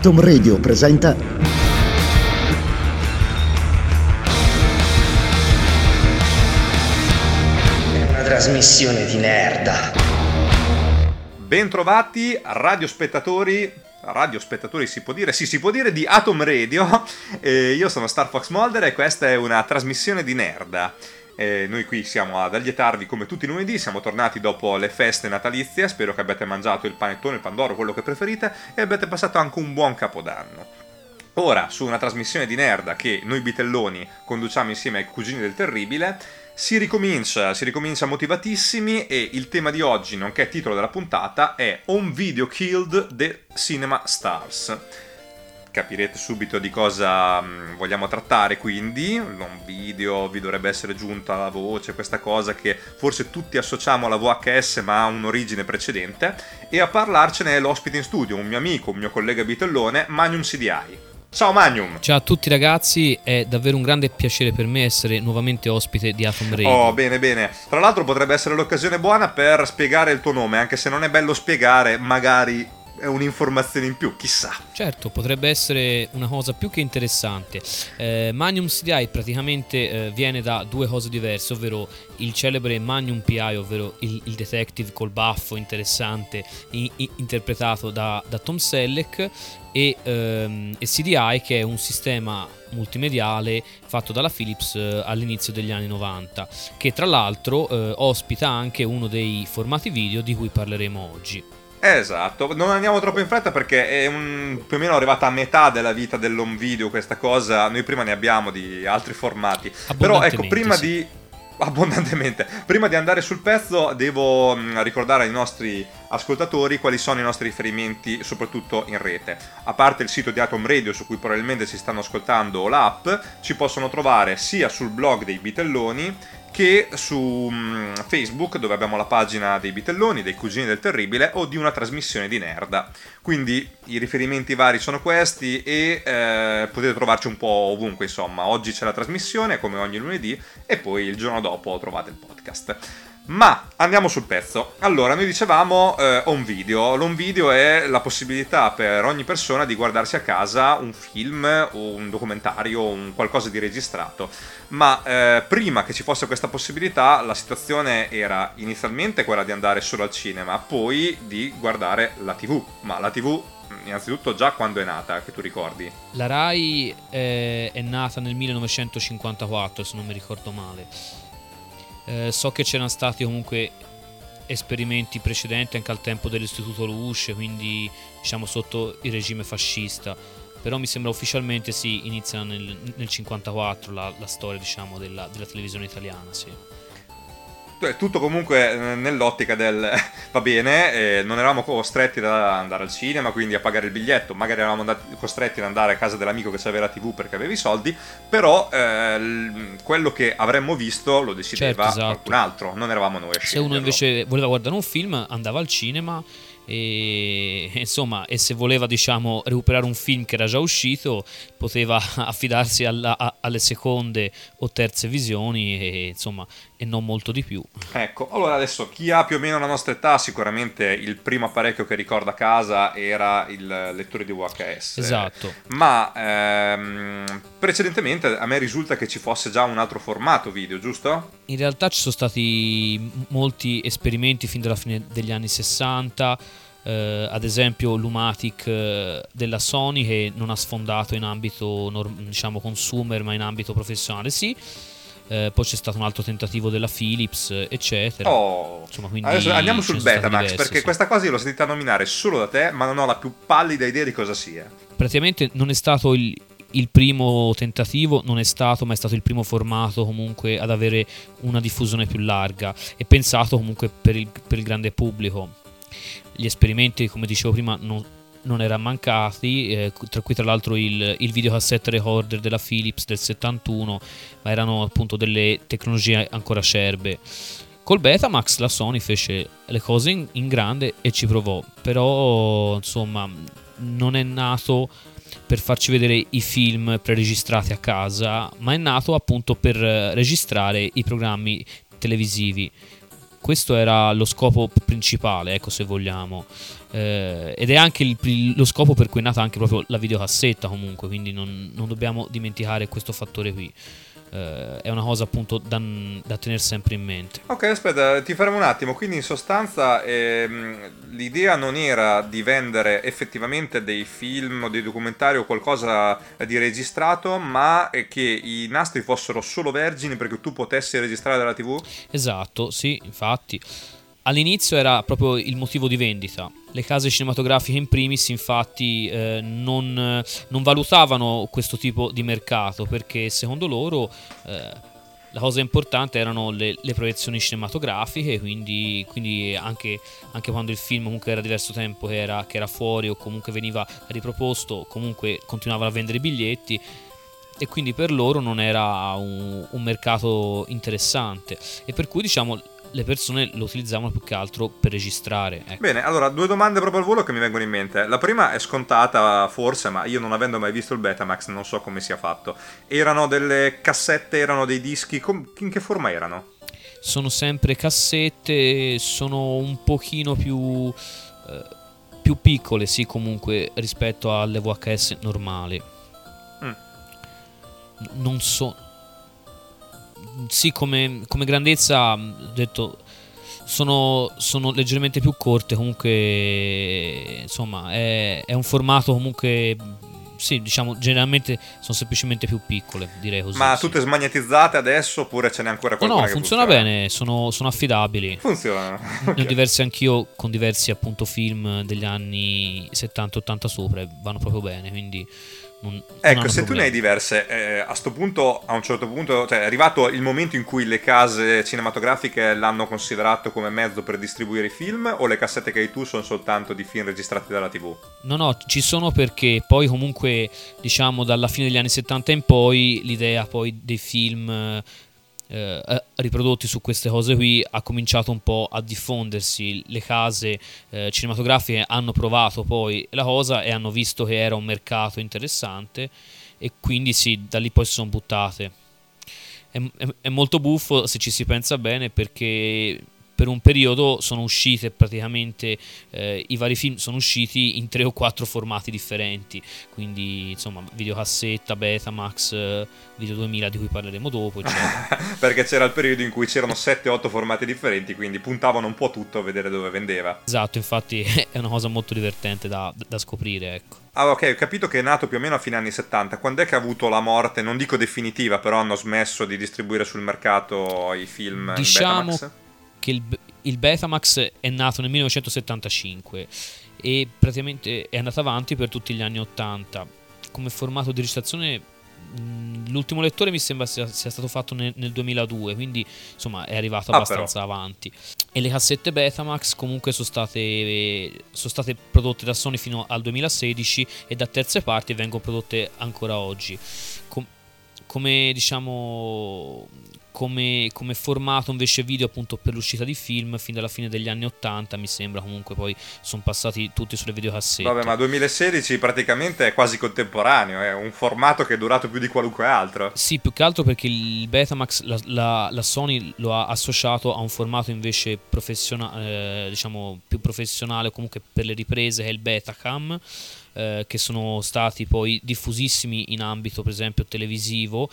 Atom Radio presenta una trasmissione di nerda. Bentrovati radiospettatori radiospettatori si può dire? Sì, si può dire di Atom Radio. Eh, io sono Star Fox Mulder e questa è una trasmissione di nerda. Eh, noi qui siamo ad allietarvi come tutti i lunedì, siamo tornati dopo le feste natalizie, spero che abbiate mangiato il panettone, il pandoro, quello che preferite e abbiate passato anche un buon capodanno. Ora, su una trasmissione di Nerda che noi bitelloni conduciamo insieme ai cugini del terribile, si ricomincia, si ricomincia motivatissimi e il tema di oggi, nonché titolo della puntata, è On Video Killed the Cinema Stars capirete subito di cosa mm, vogliamo trattare quindi un video vi dovrebbe essere giunta la voce questa cosa che forse tutti associamo alla VHS ma ha un'origine precedente e a parlarcene è l'ospite in studio un mio amico un mio collega bitellone Magnum CDI Ciao Magnum! Ciao a tutti ragazzi, è davvero un grande piacere per me essere nuovamente ospite di Atom Radio. Oh, bene, bene. Tra l'altro potrebbe essere l'occasione buona per spiegare il tuo nome, anche se non è bello spiegare, magari è un'informazione in più, chissà. Certo, potrebbe essere una cosa più che interessante. Eh, Magnum CDI praticamente eh, viene da due cose diverse, ovvero il celebre Magnum PI, ovvero il, il detective col baffo interessante in, in, interpretato da, da, Tom Selleck, e, ehm, e, CDI che è un sistema multimediale fatto dalla Philips eh, all'inizio degli anni 90, che tra l'altro eh, ospita anche uno dei formati video di cui parleremo oggi. Esatto, non andiamo troppo in fretta perché è un, più o meno arrivata a metà della vita dell'home video questa cosa, noi prima ne abbiamo di altri formati, però ecco prima sì. di abbondantemente. Prima di andare sul pezzo devo mm, ricordare ai nostri ascoltatori quali sono i nostri riferimenti, soprattutto in rete. A parte il sito di Atom Radio su cui probabilmente si stanno ascoltando o l'app, ci possono trovare sia sul blog dei Bitelloni che su mm, Facebook dove abbiamo la pagina dei Bitelloni, dei Cugini del Terribile o di una trasmissione di Nerda. Quindi i riferimenti vari sono questi e eh, potete trovarci un po' ovunque, insomma. Oggi c'è la trasmissione come ogni lunedì e poi il giorno dopo trovate il podcast. Ma andiamo sul pezzo. Allora, noi dicevamo eh, home video. L'home video è la possibilità per ogni persona di guardarsi a casa un film o un documentario o un qualcosa di registrato. Ma eh, prima che ci fosse questa possibilità, la situazione era inizialmente quella di andare solo al cinema, poi di guardare la TV. Ma la TV innanzitutto già quando è nata, che tu ricordi? La RAI è, è nata nel 1954, se non mi ricordo male eh, so che c'erano stati comunque esperimenti precedenti anche al tempo dell'istituto Luce, quindi diciamo sotto il regime fascista. Però mi sembra ufficialmente si inizia nel, nel 1954 la, la storia diciamo, della, della televisione italiana. Sì tutto comunque eh, nell'ottica del va bene, eh, non eravamo costretti ad andare al cinema, quindi a pagare il biglietto, magari eravamo andati, costretti ad andare a casa dell'amico che aveva la TV perché aveva i soldi, però eh, quello che avremmo visto lo decideva certo, esatto. qualcun altro, non eravamo noi a Se uno invece voleva guardare un film andava al cinema e insomma e se voleva diciamo recuperare un film che era già uscito poteva affidarsi alla, a, alle seconde o terze visioni e insomma e non molto di più. Ecco allora adesso chi ha più o meno la nostra età sicuramente il primo apparecchio che ricorda a casa era il lettore di VHS esatto. Ma ehm, precedentemente a me risulta che ci fosse già un altro formato video giusto? in realtà ci sono stati molti esperimenti fin dalla fine degli anni 60 eh, ad esempio l'Umatic eh, della Sony che non ha sfondato in ambito diciamo consumer ma in ambito professionale sì eh, poi c'è stato un altro tentativo della Philips, eccetera. Oh. Insomma, Adesso andiamo sul Betamax, diverse, perché sì. questa cosa io l'ho sentita nominare solo da te, ma non ho la più pallida idea di cosa sia. Praticamente non è stato il, il primo tentativo non è stato, ma è stato il primo formato comunque ad avere una diffusione più larga e pensato comunque per il, per il grande pubblico gli esperimenti, come dicevo prima, non, non erano mancati, eh, tra cui tra l'altro il, il videocassette recorder della Philips del 71, ma erano appunto delle tecnologie ancora acerbe. Col Betamax la Sony fece le cose in, in grande e ci provò, però insomma non è nato per farci vedere i film preregistrati a casa, ma è nato appunto per registrare i programmi televisivi questo era lo scopo principale, ecco se vogliamo. Eh, ed è anche il, lo scopo per cui è nata anche proprio la videocassetta comunque, quindi non, non dobbiamo dimenticare questo fattore qui eh, è una cosa appunto da, da tenere sempre in mente. Ok, aspetta, ti fermo un attimo. Quindi in sostanza ehm, l'idea non era di vendere effettivamente dei film o dei documentari o qualcosa di registrato, ma che i nastri fossero solo vergini perché tu potessi registrare dalla TV? Esatto, sì, infatti all'inizio era proprio il motivo di vendita. Le case cinematografiche in primis infatti eh, non, non, valutavano questo tipo di mercato perché secondo loro eh, la cosa importante erano le, le proiezioni cinematografiche, quindi, quindi anche, anche, quando il film comunque era diverso tempo che era, che era fuori o comunque veniva riproposto, comunque continuavano a vendere biglietti e quindi per loro non era un, un mercato interessante e per cui diciamo le persone lo utilizzavano più che altro per registrare. Ecco. Bene, allora due domande proprio al volo che mi vengono in mente. La prima è scontata forse, ma io non avendo mai visto il Betamax non so come sia fatto. Erano delle cassette, erano dei dischi, in che forma erano? Sono sempre cassette, sono un pochino più, eh, più piccole, sì, comunque rispetto alle VHS normali. Mm. Non so sì, come, come grandezza, ho detto, sono, sono, leggermente più corte, comunque, insomma, è, è un formato comunque sì, diciamo, generalmente sono semplicemente più piccole, direi così. Ma sì. tutte smagnetizzate adesso oppure ce n'è ancora qualcuna? No, no, funziona, funziona, bene, sono, sono affidabili. Funziona. Okay. Ne ho diversi anch'io con diversi appunto film degli anni 70-80 sopra, vanno proprio bene, quindi non, ecco, se tu ne hai diverse, eh, a questo punto, a un certo punto, cioè è arrivato il momento in cui le case cinematografiche l'hanno considerato come mezzo per distribuire i film o le cassette che hai tu sono soltanto di film registrati dalla TV? No, no, ci sono perché poi comunque, diciamo, dalla fine degli anni 70 in poi l'idea poi dei film eh, eh, riprodotti su queste cose qui ha cominciato un po' a diffondersi. Le case eh, cinematografiche hanno provato poi la cosa e hanno visto che era un mercato interessante e quindi sì da lì poi si sono buttate. È, è, è molto buffo se ci si pensa bene perché per un periodo sono uscite praticamente eh, i vari film sono usciti in tre o quattro formati differenti quindi insomma videocassetta Betamax eh, Video 2000 di cui parleremo dopo perché c'era il periodo in cui c'erano 7-8 formati differenti quindi puntavano un po' tutto a vedere dove vendeva esatto infatti è una cosa molto divertente da, da scoprire ecco Ah, ok, ho capito che è nato più o meno a fine anni 70. Quando è che ha avuto la morte, non dico definitiva, però hanno smesso di distribuire sul mercato i film diciamo Betamax? Che il, il Betamax è nato nel 1975 e praticamente è andato avanti per tutti gli anni 80. Come formato di registrazione l'ultimo lettore mi sembra sia, sia stato fatto nel, nel, 2002 quindi insomma è arrivato abbastanza ah, avanti. E le cassette Betamax comunque sono state, sono state prodotte da Sony fino al 2016 e da terze parti vengono prodotte ancora oggi. Com- come diciamo come, come, formato invece video appunto per l'uscita di film fin dalla fine degli anni 80 mi sembra comunque poi sono passati tutti sulle videocassette. Vabbè ma 2016 praticamente è quasi contemporaneo è un formato che è durato più di qualunque altro. Sì più che altro perché il Betamax la, la, la Sony lo ha associato a un formato invece professionale eh, diciamo più professionale comunque per le riprese che è il Betacam eh, che sono stati poi diffusissimi in ambito per esempio televisivo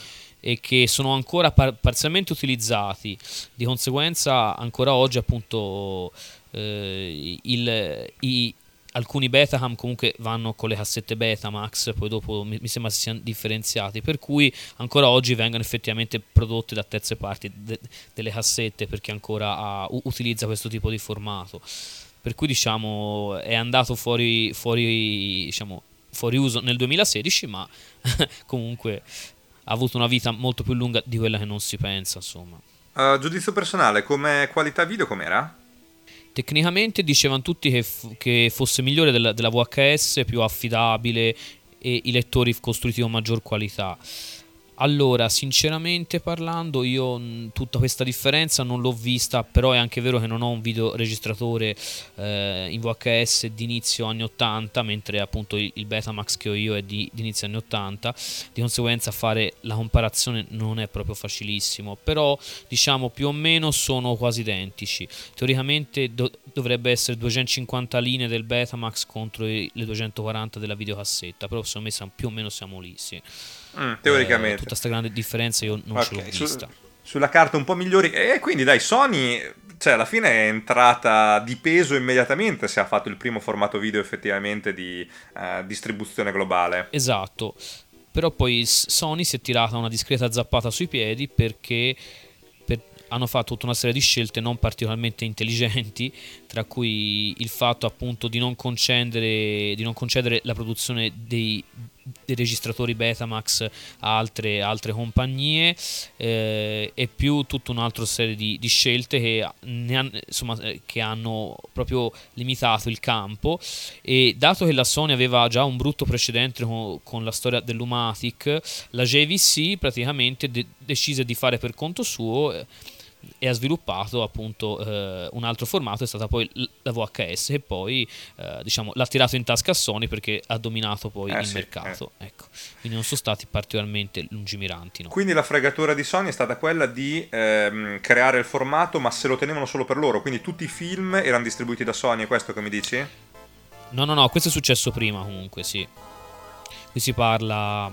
e che sono ancora par- parzialmente utilizzati. Di conseguenza, ancora oggi, appunto, eh, il, i, alcuni Betacam comunque vanno con le cassette Betamax, poi dopo mi, mi, sembra si siano differenziati, per cui ancora oggi vengono effettivamente prodotte da terze parti de, delle cassette perché ancora ha, utilizza questo tipo di formato. Per cui diciamo è andato fuori, fuori, diciamo, fuori uso nel 2016, ma comunque ha avuto una vita molto più lunga di quella che non si pensa, insomma. Uh, giudizio personale, come qualità video com'era? Tecnicamente dicevano tutti che, f- che fosse migliore della, della VHS, più affidabile e i lettori costruiti con maggior qualità. Allora, sinceramente parlando, io tutta questa differenza non l'ho vista, però è anche vero che non ho un videoregistratore eh, in VHS di inizio anni 80, mentre appunto il, Betamax che ho io è di, di, inizio anni 80, di conseguenza fare la comparazione non è proprio facilissimo, però diciamo più o meno sono quasi identici. Teoricamente do, dovrebbe essere 250 linee del Betamax contro le 240 della videocassetta, però secondo me più o meno siamo lì, sì. Mm, teoricamente. Eh, tutta questa grande differenza io non okay, ce l'ho vista. Su, sulla carta un po' migliori. E quindi dai, Sony, cioè alla fine è entrata di peso immediatamente se ha fatto il primo formato video effettivamente di uh, distribuzione globale. Esatto. Però poi Sony si è tirata una discreta zappata sui piedi perché hanno fatto tutta una serie di scelte non particolarmente intelligenti, tra cui il fatto appunto di non concedere, di non concedere la produzione dei registratori Betamax a altre, altre compagnie eh, e più tutta un'altra serie di, di scelte che, han, insomma, eh, che, hanno proprio limitato il campo. E dato che la Sony aveva già un brutto precedente con, con la storia dell'Umatic la JVC praticamente de- decise di fare per conto suo eh, e ha sviluppato appunto eh, un altro formato, è stata poi la VHS e poi eh, diciamo, l'ha tirato in tasca a Sony perché ha dominato poi eh il sì, mercato. Eh. Ecco. Quindi non sono stati particolarmente lungimiranti. No? Quindi la fregatura di Sony è stata quella di ehm, creare il formato ma se lo tenevano solo per loro, quindi tutti i film erano distribuiti da Sony, è questo che mi dici? No, no, no, questo è successo prima comunque, sì. Qui si parla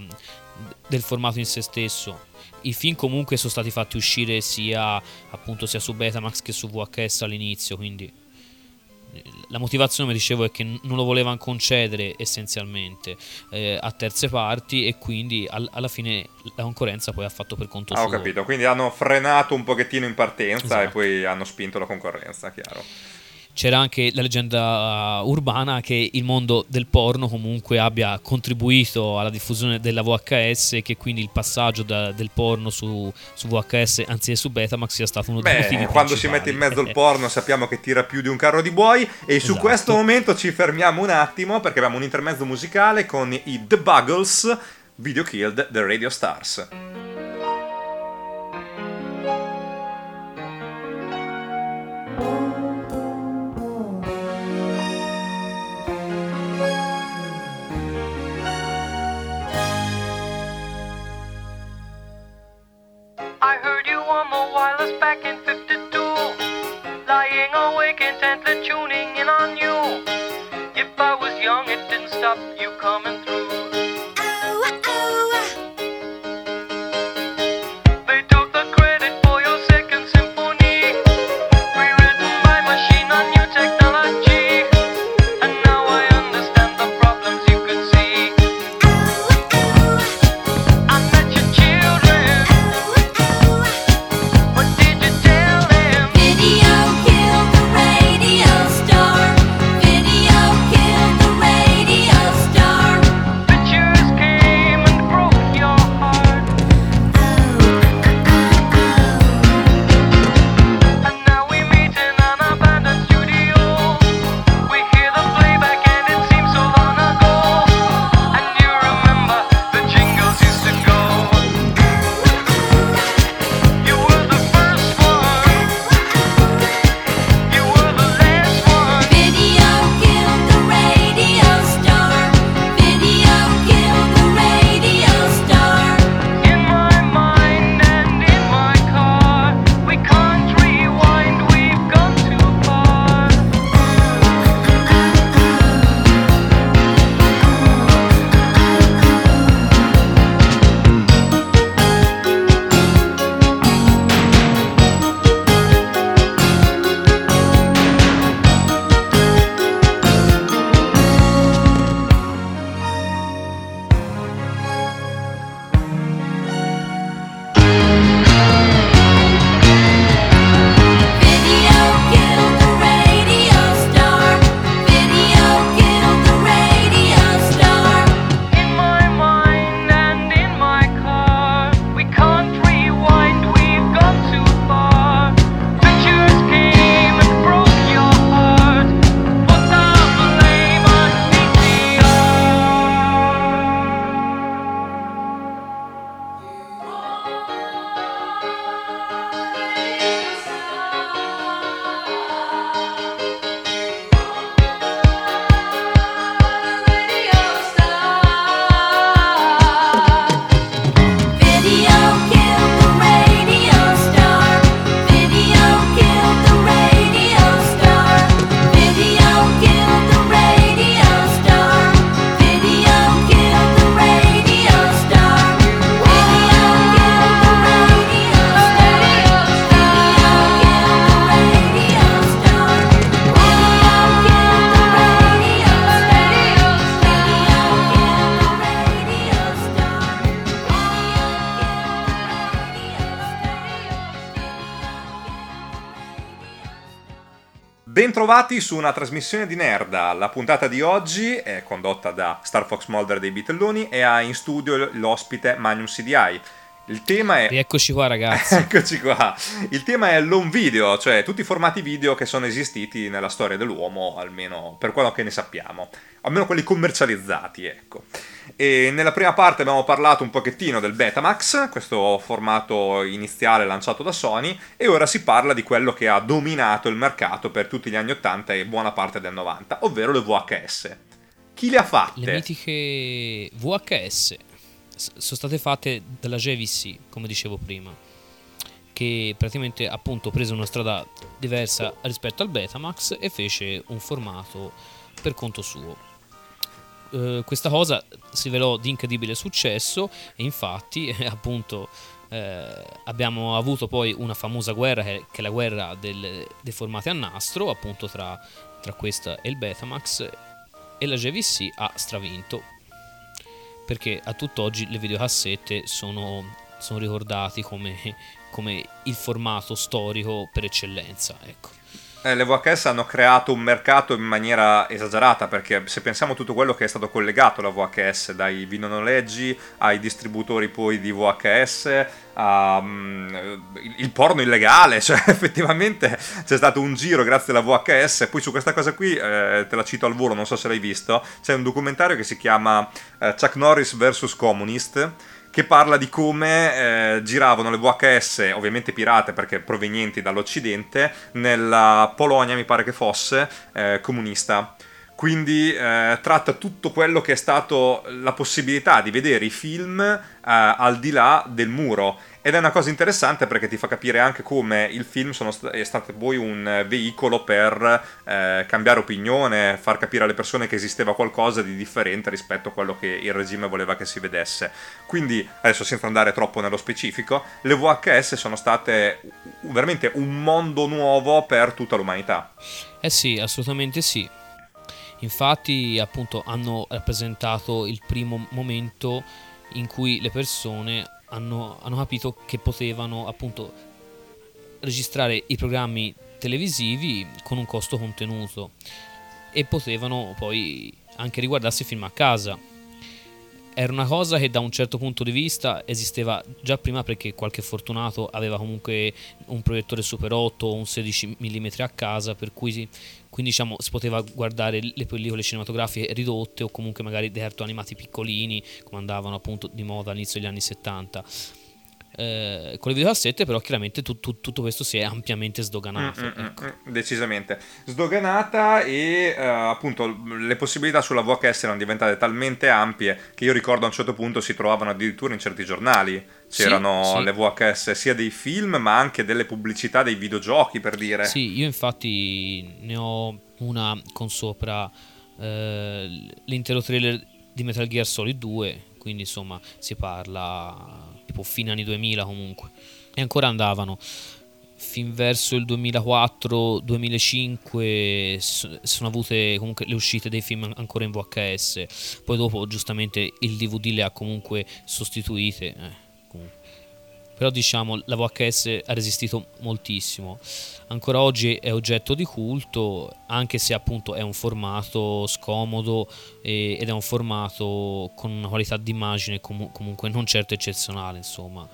del formato in se stesso i film comunque sono stati fatti uscire sia, appunto, sia su Betamax che su VHS all'inizio, quindi eh, la motivazione, come dicevo, è che non lo volevano concedere essenzialmente eh, a terze parti e quindi al, alla fine la concorrenza poi ha fatto per conto ah, suo. Ho capito, quindi hanno frenato un pochettino in partenza esatto. e poi hanno spinto la concorrenza, chiaro c'era anche la leggenda uh, urbana che il mondo del porno comunque abbia contribuito alla diffusione della VHS e che quindi il passaggio da, del porno su, su, VHS anziché su Betamax sia stato uno dei motivi quando si mette in mezzo il porno sappiamo che tira più di un carro di buoi e esatto. su questo momento ci fermiamo un attimo perché abbiamo un intermezzo musicale con i The Buggles Video Killed The Radio Stars I heard you on the wireless back in 52. Lying awake intently tuning in on you. If I was young, it didn't stop you coming Bentrovati su una trasmissione di Nerda. La puntata di oggi è condotta da Star Fox Mulder dei Bitelloni e ha in studio l'ospite Magnum CDI. Il tema è. Eccoci qua, ragazzi. Eccoci qua. Il tema è l'home video, cioè tutti i formati video che sono esistiti nella storia dell'uomo, almeno per quello che ne sappiamo. Almeno quelli commercializzati, ecco. E nella prima parte abbiamo parlato un pochettino del Betamax, questo formato iniziale lanciato da Sony, e ora si parla di quello che ha dominato il mercato per tutti gli anni 80 e buona parte del 90, ovvero le VHS. Chi le ha fatte? Le mitiche VHS sono state fatte dalla JVC, come dicevo prima, che praticamente appunto prese una strada diversa rispetto al Betamax e fece un formato per conto suo. Uh, questa cosa si velò di incredibile successo e infatti appunto eh, abbiamo avuto poi una famosa guerra che, che è la guerra del, dei formati a nastro appunto tra, tra questa e il Betamax e la JVC ha stravinto perché a tutt'oggi le videocassette sono, sono ricordati come, come, il formato storico per eccellenza. Ecco. Eh, le VHS hanno creato un mercato in maniera esagerata perché se pensiamo a tutto quello che è stato collegato alla VHS, dai videonoleggi ai distributori poi di VHS, a, um, il porno illegale, cioè effettivamente c'è stato un giro grazie alla VHS, poi su questa cosa qui eh, te la cito al volo, non so se l'hai visto, c'è un documentario che si chiama eh, Chuck Norris vs. Communist che parla di come eh, giravano le VHS, ovviamente pirate perché provenienti dall'Occidente, nella Polonia, mi pare che fosse, eh, comunista. Quindi eh, tratta tutto quello che è stato la possibilità di vedere i film eh, al di là del muro ed è una cosa interessante perché ti fa capire anche come il film st- è stato poi un veicolo per eh, cambiare opinione, far capire alle persone che esisteva qualcosa di differente rispetto a quello che il regime voleva che si vedesse. Quindi, adesso senza andare troppo nello specifico, le VHS sono state veramente un mondo nuovo per tutta l'umanità. Eh sì, assolutamente sì. Infatti, appunto, hanno rappresentato il primo momento in cui le persone hanno, hanno capito che potevano appunto registrare i programmi televisivi con un costo contenuto e potevano poi anche riguardarsi film a casa. Era una cosa che da un certo punto di vista esisteva già prima perché qualche fortunato aveva comunque un proiettore Super 8 o un 16 mm a casa per cui quindi diciamo si poteva guardare le pellicole cinematografiche ridotte o comunque magari dei animati piccolini come andavano appunto di moda all'inizio degli anni 70 eh, con le videocassette però chiaramente tu, tu, tutto questo si è ampiamente sdoganato mm, mm, mm ecco. mm, decisamente sdoganata e uh, appunto le possibilità sulla VHS erano diventate talmente ampie che io ricordo a un certo punto si trovavano addirittura in certi giornali c'erano sì, sì. le VHS sia dei film ma anche delle pubblicità dei videogiochi per dire sì io infatti ne ho una con sopra eh, l'intero trailer di Metal Gear Solid 2 quindi insomma si parla tipo fine anni 2000 comunque, e ancora andavano. Fin verso il 2004-2005 sono avute comunque le uscite dei film ancora in VHS, poi dopo giustamente il DVD le ha comunque sostituite. Eh però diciamo la VHS ha resistito moltissimo. Ancora oggi è oggetto di culto, anche se appunto è un formato scomodo e, ed è un formato con una qualità d'immagine com- comunque non certo eccezionale, insomma,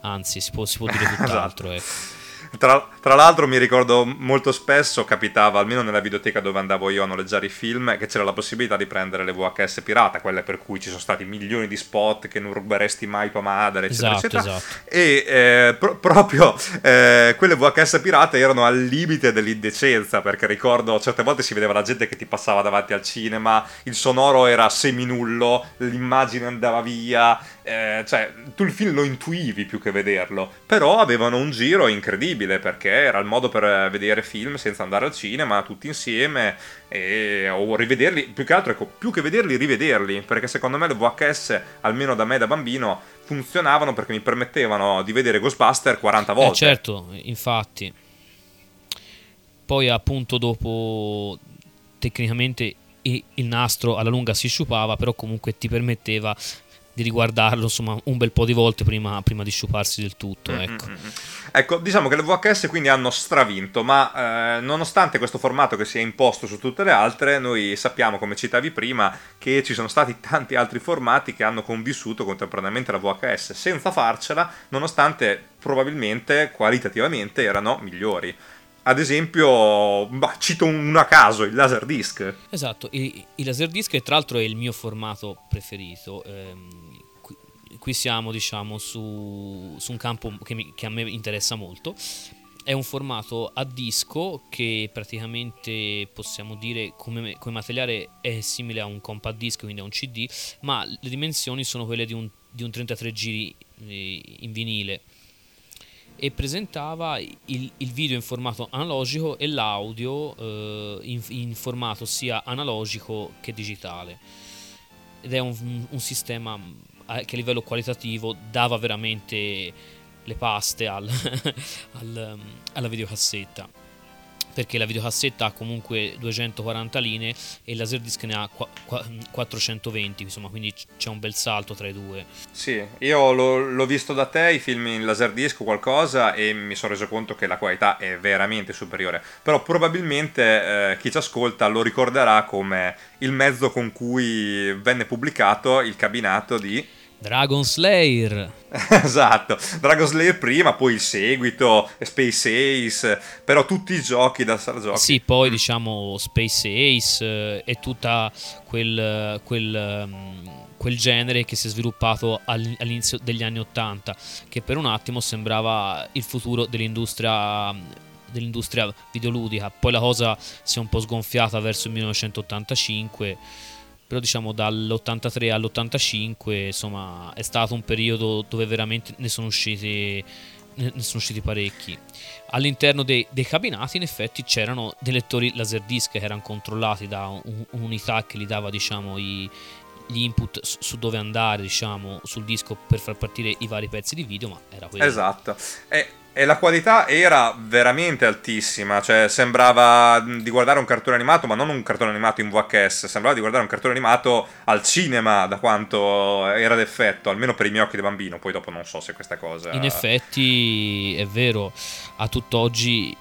anzi si può, si può dire tutt'altro. ecco. Tra, tra, l'altro mi ricordo molto spesso capitava, almeno nella videoteca dove andavo io a noleggiare i film, che c'era la possibilità di prendere le VHS pirata, quelle per cui ci sono stati milioni di spot che non ruberesti mai tua madre, eccetera, esatto, eccetera. Esatto. E eh, pro- proprio eh, quelle VHS pirate erano al limite dell'indecenza, perché ricordo certe volte si vedeva la gente che ti passava davanti al cinema, il sonoro era seminullo, l'immagine andava via, eh, cioè tu il film lo intuivi più che vederlo, però avevano un giro incredibile perché era il modo per vedere film senza andare al cinema tutti insieme e, o rivederli, più che altro ecco, più che vederli, rivederli, perché secondo me le VHS, almeno da me da bambino, funzionavano perché mi permettevano di vedere Ghostbuster 40 volte. Eh certo, infatti. Poi appunto dopo tecnicamente il nastro alla lunga si sciupava, però comunque ti permetteva di riguardarlo insomma un bel po' di volte prima, prima di sciuparsi del tutto. Ecco. Mm-hmm. ecco. diciamo che le VHS quindi hanno stravinto, ma eh, nonostante questo formato che si è imposto su tutte le altre, noi sappiamo, come citavi prima, che ci sono stati tanti altri formati che hanno convissuto contemporaneamente la VHS senza farcela, nonostante probabilmente qualitativamente erano migliori. Ad esempio, bah, cito uno a caso, il Laserdisc. Esatto, il, il Laserdisc tra l'altro è il mio formato preferito. Ehm, qui, qui, siamo diciamo su, su un campo che, mi, che a me interessa molto. È un formato a disco che praticamente possiamo dire come, come, materiale è simile a un compact disc, quindi a un CD, ma le dimensioni sono quelle di un, di un 33 giri eh, in vinile e presentava il, il, video in formato analogico e l'audio eh, in, in, formato sia analogico che digitale. Ed è un, un sistema eh, che a livello qualitativo dava veramente le paste al, al, alla videocassetta perché la videocassetta ha comunque 240 linee e il Laserdisc ne ha 420, insomma, quindi c'è un bel salto tra i due. Sì, io l'ho, l'ho visto da te, i film in Laserdisc o qualcosa, e mi sono reso conto che la qualità è veramente superiore. Però probabilmente eh, chi ci ascolta lo ricorderà come il mezzo con cui venne pubblicato il cabinato di Dragon Slayer. esatto, Dragon Slayer prima, poi il seguito, Space Ace, però tutti i giochi da sala giochi. Sì, poi diciamo Space Ace eh, e tutta quel, quel, um, quel, genere che si è sviluppato all'inizio degli anni Ottanta, che per un attimo sembrava il futuro dell'industria dell'industria videoludica. Poi la cosa si è un po' sgonfiata verso il 1985 però diciamo dall'83 all'85 insomma è stato un periodo dove veramente ne sono usciti ne sono usciti parecchi. All'interno dei, dei cabinati in effetti c'erano dei lettori laserdisc che erano controllati da un, un'unità che gli dava diciamo i, gli input su dove andare diciamo sul disco per far partire i vari pezzi di video ma era quello. Esatto. E e la qualità era veramente altissima, cioè sembrava di guardare un cartone animato, ma non un cartone animato in VHS, sembrava di guardare un cartone animato al cinema da quanto era d'effetto, almeno per i miei occhi da bambino, poi dopo non so se questa cosa... In effetti è vero, a tutt'oggi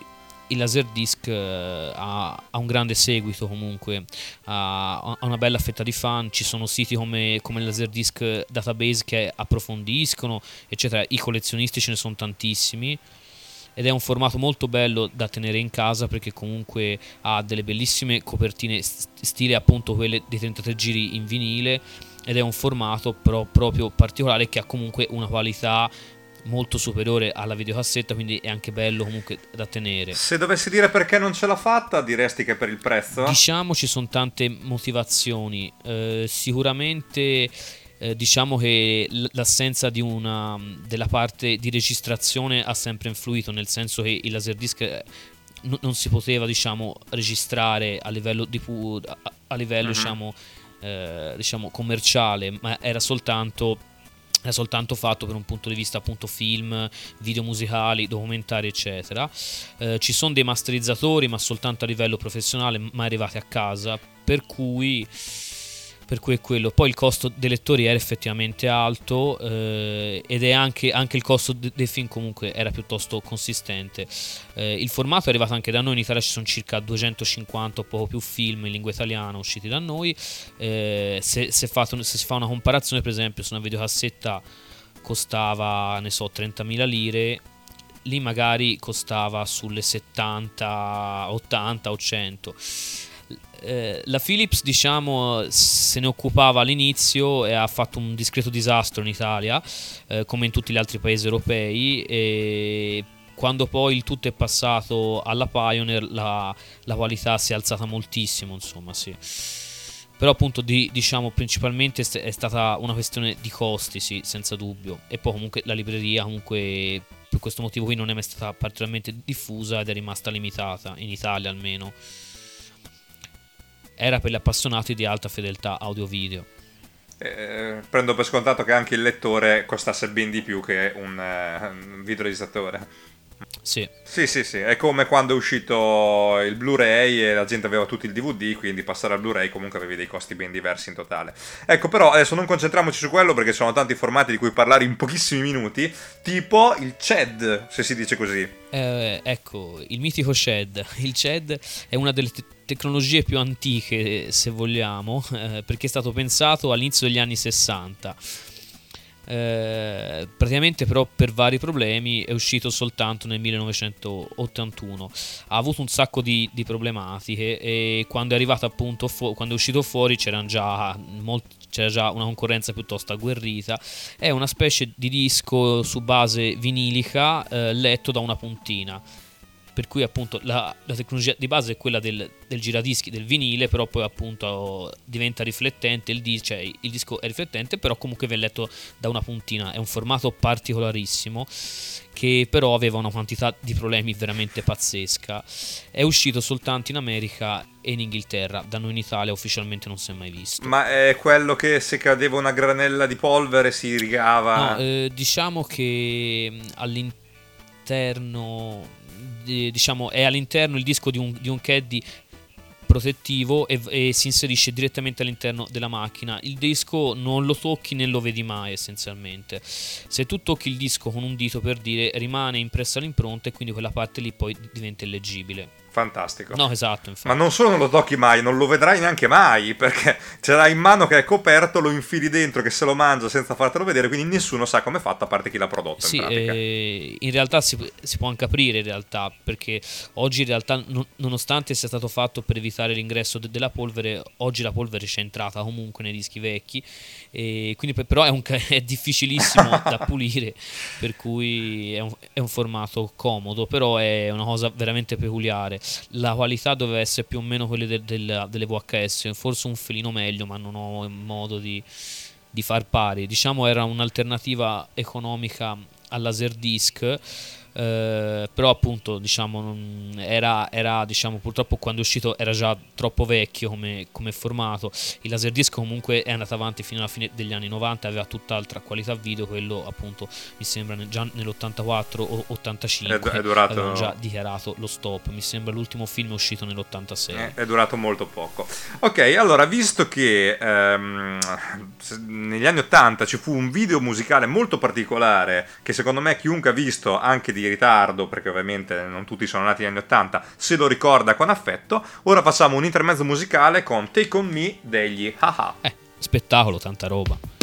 il Laserdisc eh, ha, ha, un grande seguito comunque, ha, ha, una bella fetta di fan, ci sono siti come, come Laserdisc Database che approfondiscono, eccetera, i collezionisti ce ne sono tantissimi ed è un formato molto bello da tenere in casa perché comunque ha delle bellissime copertine stile appunto quelle dei 33 giri in vinile ed è un formato però proprio particolare che ha comunque una qualità molto superiore alla videocassetta, quindi è anche bello comunque da tenere. Se dovessi dire perché non ce l'ha fatta, diresti che per il prezzo? Diciamo ci sono tante motivazioni. Eh, sicuramente eh, diciamo che l'assenza di una, della parte di registrazione ha sempre influito, nel senso che il laserdisc eh, non si poteva diciamo registrare a livello, di pu- a, livello uh-huh. diciamo, eh, diciamo commerciale, ma era soltanto è soltanto fatto per un punto di vista appunto film, video musicali, documentari eccetera. Eh, ci sono dei masterizzatori ma soltanto a livello professionale, mai arrivati a casa, per cui per cui è quello. Poi il costo dei lettori era effettivamente alto eh, ed è anche, anche il costo de- dei film comunque era piuttosto consistente. Eh, il formato è arrivato anche da noi, in Italia ci sono circa 250 o poco più film in lingua italiana usciti da noi. Eh, se, se, fatto, se si fa una comparazione per esempio su una videocassetta costava, ne so, 30.000 lire, lì magari costava sulle 70, 80 o 100 eh, la Philips, diciamo, se ne occupava all'inizio e ha fatto un discreto disastro in Italia, eh, come in tutti gli altri paesi europei. E quando poi il tutto è passato alla Pioneer, la, la qualità si è alzata moltissimo, insomma, sì. Però appunto di, diciamo principalmente è stata una questione di costi, sì, senza dubbio. E poi comunque la libreria comunque per questo motivo qui non è mai stata particolarmente diffusa ed è rimasta limitata, in Italia almeno era per gli appassionati di alta fedeltà audio-video. Eh, prendo per scontato che anche il lettore costasse ben di più che un, uh, un videoregistatore. Sì. Sì, sì, sì, è come quando è uscito il Blu-ray e la gente aveva tutti il DVD, quindi passare al Blu-ray comunque avevi dei costi ben diversi in totale. Ecco, però adesso non concentriamoci su quello perché ci sono tanti formati di cui parlare in pochissimi minuti, tipo il CED, se si dice così. Eh, ecco, il mitico CED. Il CED è una delle te- tecnologie più antiche, se vogliamo, eh, perché è stato pensato all'inizio degli anni 60 eh, praticamente però per vari problemi è uscito soltanto nel 1981 ha avuto un sacco di, di problematiche e quando è arrivato appunto fu- quando è uscito fuori c'era già, molti, c'era già una concorrenza piuttosto agguerrita. È una specie di disco su base vinilica eh, letto da una puntina per cui appunto la, la, tecnologia di base è quella del, del, giradischi, del vinile, però poi appunto diventa riflettente, il, dis- cioè, il, disco è riflettente, però comunque viene letto da una puntina, è un formato particolarissimo che però aveva una quantità di problemi veramente pazzesca. È uscito soltanto in America e in Inghilterra, da noi in Italia ufficialmente non si è mai visto. Ma è quello che se cadeva una granella di polvere si rigava? No, eh, diciamo che all'interno diciamo, è all'interno il disco di un, di un caddy protettivo e, e, si inserisce direttamente all'interno della macchina. Il disco non lo tocchi né lo vedi mai essenzialmente. Se tu tocchi il disco con un dito per dire rimane impressa l'impronta e quindi quella parte lì poi diventa illeggibile fantastico. No, esatto. Infatti. Ma non solo non lo tocchi mai, non lo vedrai neanche mai, perché ce l'hai in mano che è coperto, lo infili dentro, che se lo mangia senza fartelo vedere, quindi nessuno sa come è fatto, a parte chi l'ha prodotto. Sì, in, eh, in realtà si, si, può anche aprire, in realtà, perché oggi in realtà, non, nonostante sia stato fatto per evitare l'ingresso de- della polvere, oggi la polvere c'è entrata comunque nei dischi vecchi, e quindi però è, un, è difficilissimo da pulire, per cui è un, è un formato comodo, però è una cosa veramente peculiare la qualità doveva essere più o meno quelle del, del, delle VHS, forse un filino meglio, ma non ho modo di, di far pari. Diciamo era un'alternativa economica al Laserdisc eh, però appunto diciamo era, era diciamo purtroppo quando è uscito era già troppo vecchio come, come, formato. Il Laserdisc comunque è andato avanti fino alla fine degli anni 90 aveva tutt'altra qualità video quello appunto mi sembra già nell'84 o 85 è, è durato... avevano già dichiarato lo stop mi sembra l'ultimo film uscito nell'86 è, è durato molto poco. Ok allora visto che ehm, negli anni 80 ci fu un video musicale molto particolare che secondo me chiunque ha visto anche di ritardo, perché ovviamente non tutti sono nati negli anni 80, se lo ricorda con affetto. Ora facciamo un intermezzo musicale con Take On Me degli Haha. Eh, spettacolo, tanta roba.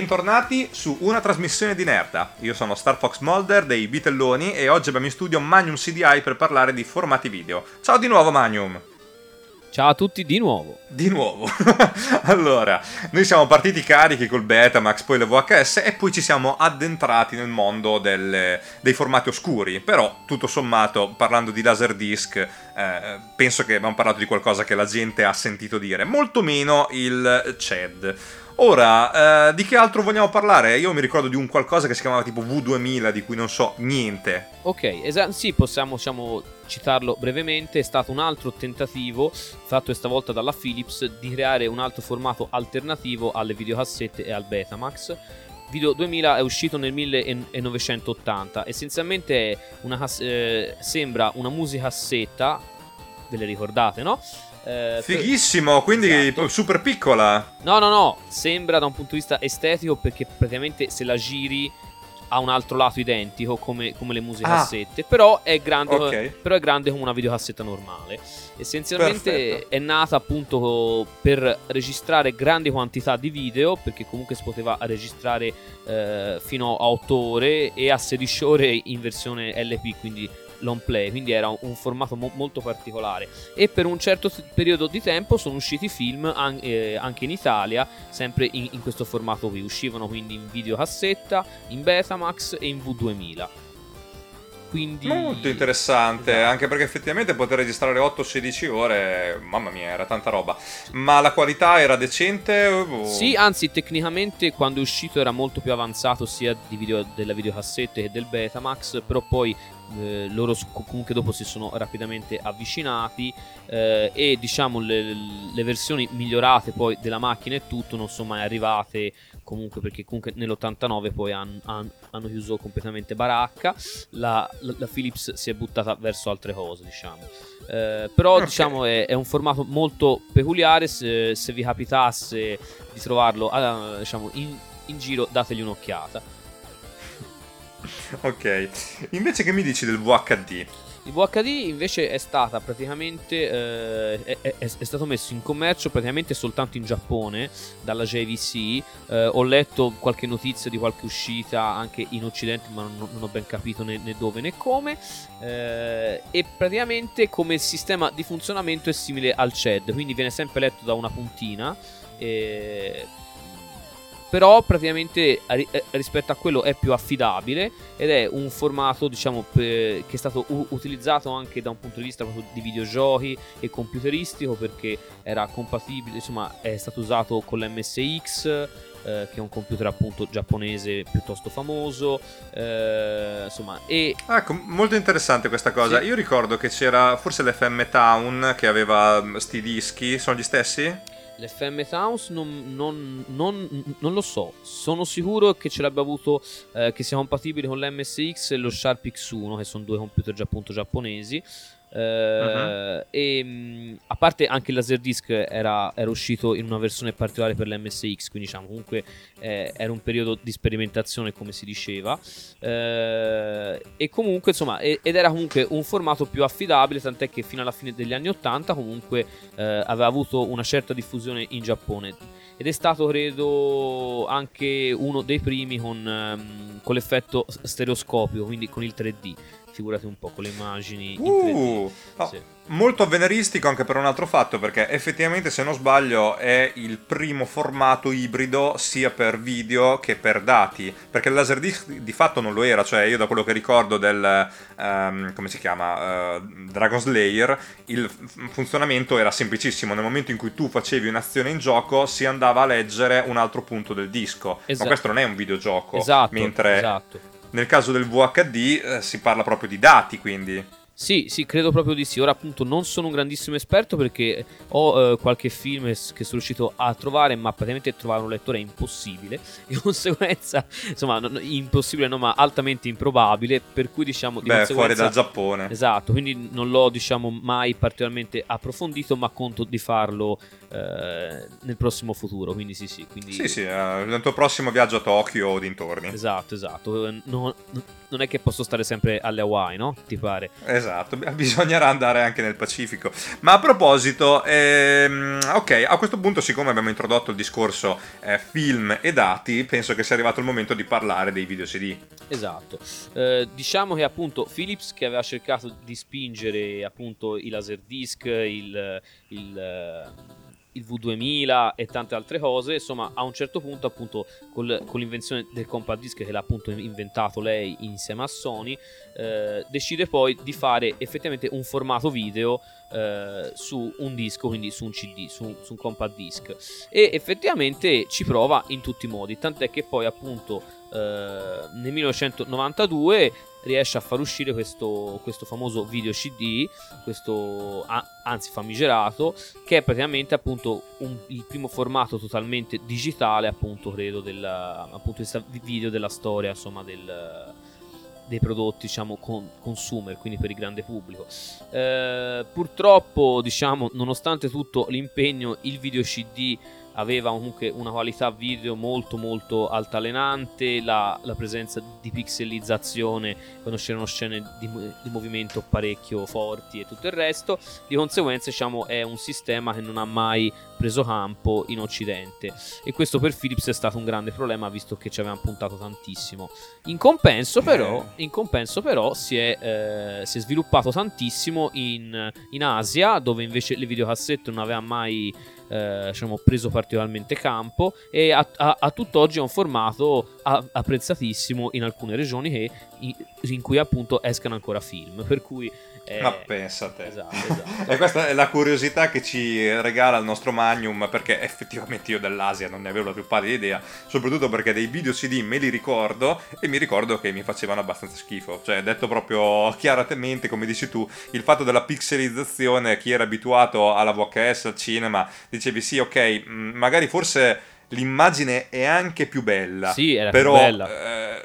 Bentornati su una trasmissione di Nerda. Io sono Star Fox Molder dei Bitelloni e oggi abbiamo in studio Magnum CDI per parlare di formati video. Ciao di nuovo Magnum! Ciao a tutti di nuovo. Di nuovo. allora, noi siamo partiti carichi col Betamax, poi le VHS e poi ci siamo addentrati nel mondo delle, dei formati oscuri. Però, tutto sommato, parlando di Laserdisc, eh, penso che abbiamo parlato di qualcosa che la gente ha sentito dire. Molto meno il CED. Ora, eh, di che altro vogliamo parlare? Io mi ricordo di un qualcosa che si chiamava tipo V2000, di cui non so niente. Ok, esatto, sì, possiamo diciamo, citarlo brevemente. È stato un altro tentativo, fatto questa volta dalla Philips, di creare un altro formato alternativo alle videocassette e al Betamax. Video 2000 è uscito nel 1980. Essenzialmente una, eh, sembra una musicassetta, ve le ricordate, no? Eh, Fighissimo, quindi esatto. super piccola. No, no, no, sembra da un punto di vista estetico perché praticamente se la giri ha un altro lato identico come, come le musicassette, ah. però, è grande, okay. però è grande come una videocassetta normale. Essenzialmente Perfetto. è nata appunto per registrare grandi quantità di video, perché comunque si poteva registrare eh, fino a 8 ore e a 16 ore in versione LP, quindi long play, quindi era un formato mo- molto particolare. E per un certo periodo di tempo sono usciti film an- eh, anche in Italia, sempre in-, in questo formato qui. Uscivano quindi in videocassetta, in Betamax e in V2000. Quindi... Molto interessante, esatto. anche perché effettivamente poter registrare 8-16 ore, mamma mia, era tanta roba. Ma la qualità era decente? O... Sì, anzi, tecnicamente quando è uscito era molto più avanzato sia video, della videocassette che del Betamax, però poi eh, loro comunque dopo si sono rapidamente avvicinati eh, e diciamo le, le, versioni migliorate poi della macchina e tutto non sono mai arrivate comunque perché comunque nell'89 poi han, han, hanno chiuso completamente baracca la, la, la, Philips si è buttata verso altre cose diciamo eh, però okay. diciamo è, è, un formato molto peculiare se, se vi capitasse di trovarlo ah, diciamo in, in giro dategli un'occhiata ok, invece che mi dici del VHD? Il VHD invece è stata praticamente eh, è, è, è, stato messo in commercio praticamente soltanto in Giappone dalla JVC. Eh, ho letto qualche notizia di qualche uscita anche in Occidente, ma non, non ho ben capito né, né dove né come. Eh, e praticamente come sistema di funzionamento è simile al CED, quindi viene sempre letto da una puntina. Eh, però praticamente eh, rispetto a quello è più affidabile ed è un formato diciamo che è stato u- utilizzato anche da un punto di vista di videogiochi e computeristico perché era compatibile insomma è stato usato con l'MSX eh, che è un computer appunto giapponese piuttosto famoso eh, insomma e ecco molto interessante questa cosa sì. io ricordo che c'era forse l'FM Town che aveva sti dischi sono gli stessi? L'FM Towns non, non, non, non, lo so, sono sicuro che ce l'abbia avuto, eh, che sia compatibile con l'MSX e lo Sharp X1, che sono due computer già appunto giapponesi. Uh-huh. E mh, a parte anche il Laserdisc era, era, uscito in una versione particolare per l'MSX, quindi diciamo comunque eh, era un periodo di sperimentazione, come si diceva. Eh, e comunque insomma, ed era comunque un formato più affidabile, tant'è che fino alla fine degli anni 80 comunque eh, aveva avuto una certa diffusione in Giappone. Ed è stato, credo, anche uno dei primi con, um, con l'effetto stereoscopio, quindi con il 3D figurati un po' con le immagini uh, no, sì. molto avveniristico anche per un altro fatto perché effettivamente se non sbaglio è il primo formato ibrido sia per video che per dati perché il Laserdisc di fatto non lo era cioè io da quello che ricordo del um, come si chiama uh, Dragon Slayer il funzionamento era semplicissimo nel momento in cui tu facevi un'azione in gioco si andava a leggere un altro punto del disco esatto. ma questo non è un videogioco esatto, mentre esatto nel caso del VHD eh, si parla proprio di dati, quindi. Sì, sì, credo proprio di sì. Ora appunto non sono un grandissimo esperto perché ho eh, qualche film che sono riuscito a trovare, ma praticamente trovare un lettore è impossibile. Di conseguenza, insomma, non, impossibile no, ma altamente improbabile, per cui diciamo... Di Beh, fuori dal Giappone. Esatto, quindi non l'ho diciamo mai particolarmente approfondito, ma conto di farlo eh, nel prossimo futuro, quindi sì sì. Quindi... Sì sì, uh, nel tuo prossimo viaggio a Tokyo o dintorni. Esatto, esatto. Non, non è che posso stare sempre alle Hawaii, no? Ti pare? Esatto bisognerà andare anche nel Pacifico. Ma a proposito, ehm, ok, a questo punto, siccome abbiamo introdotto il discorso eh, film e dati, penso che sia arrivato il momento di parlare dei video CD. Esatto. Eh, diciamo che appunto Philips che aveva cercato di spingere appunto i laserdisc, il, il il V2000 e tante altre cose, insomma a un certo punto appunto col, con l'invenzione del compact disc che l'ha appunto inventato lei insieme a Sony, eh, decide poi di fare effettivamente un formato video eh, su un disco, quindi su un CD, su, su un compact disc. E effettivamente ci prova in tutti i modi, tant'è che poi appunto eh, nel 1992 riesce a far uscire questo, questo famoso video CD, questo anzi famigerato, che è praticamente appunto un, il primo formato totalmente digitale, appunto credo, del appunto, video della storia, insomma, del, dei prodotti diciamo con, consumer quindi per il grande pubblico. Eh, purtroppo diciamo nonostante tutto l'impegno il video cd aveva comunque una qualità video molto molto altalenante, la, la presenza di pixelizzazione quando c'erano scene di, di, movimento parecchio forti e tutto il resto, di conseguenza diciamo è un sistema che non ha mai preso campo in occidente e questo per Philips è stato un grande problema visto che ci avevano puntato tantissimo. In compenso però, eh. in compenso, però si, è, eh, si, è, sviluppato tantissimo in, in Asia dove invece le videocassette non aveva mai eh, diciamo, preso particolarmente campo e a, a, a tutt'oggi è un formato a, apprezzatissimo in alcune regioni che, in, in, cui appunto escano ancora film. Per cui eh, Ma pensa a te. Esatto, esatto. e questa è la curiosità che ci regala il nostro Magnum, perché effettivamente io dell'Asia non ne avevo la più pallida idea, soprattutto perché dei video CD me li ricordo e mi ricordo che mi facevano abbastanza schifo. Cioè, detto proprio chiaramente, come dici tu, il fatto della pixelizzazione, chi era abituato alla VHS, al cinema, dicevi sì, ok, mm, magari forse l'immagine è anche più bella. Sì, era però, più bella. Eh,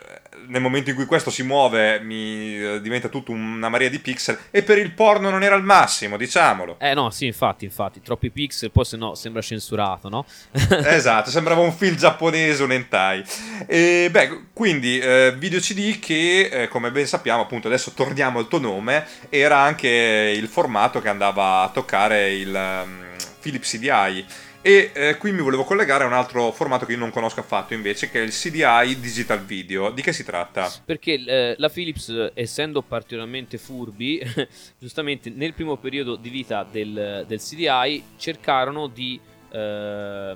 nel momento in cui questo si muove mi eh, diventa tutto una marea di pixel e per il porno non era il massimo, diciamolo. Eh no, sì, infatti, infatti, troppi pixel, poi se no sembra censurato, no? esatto, sembrava un film giapponese, un hentai. E beh, quindi eh, video CD che eh, come ben sappiamo, appunto, adesso torniamo al tuo nome, era anche il formato che andava a toccare il um, Philips CDI e eh, qui mi volevo collegare a un altro formato che io non conosco affatto invece, che è il CDI Digital Video. Di che si tratta? Perché eh, la Philips, essendo particolarmente furbi, giustamente nel primo periodo di vita del, del CDI cercarono di Uh,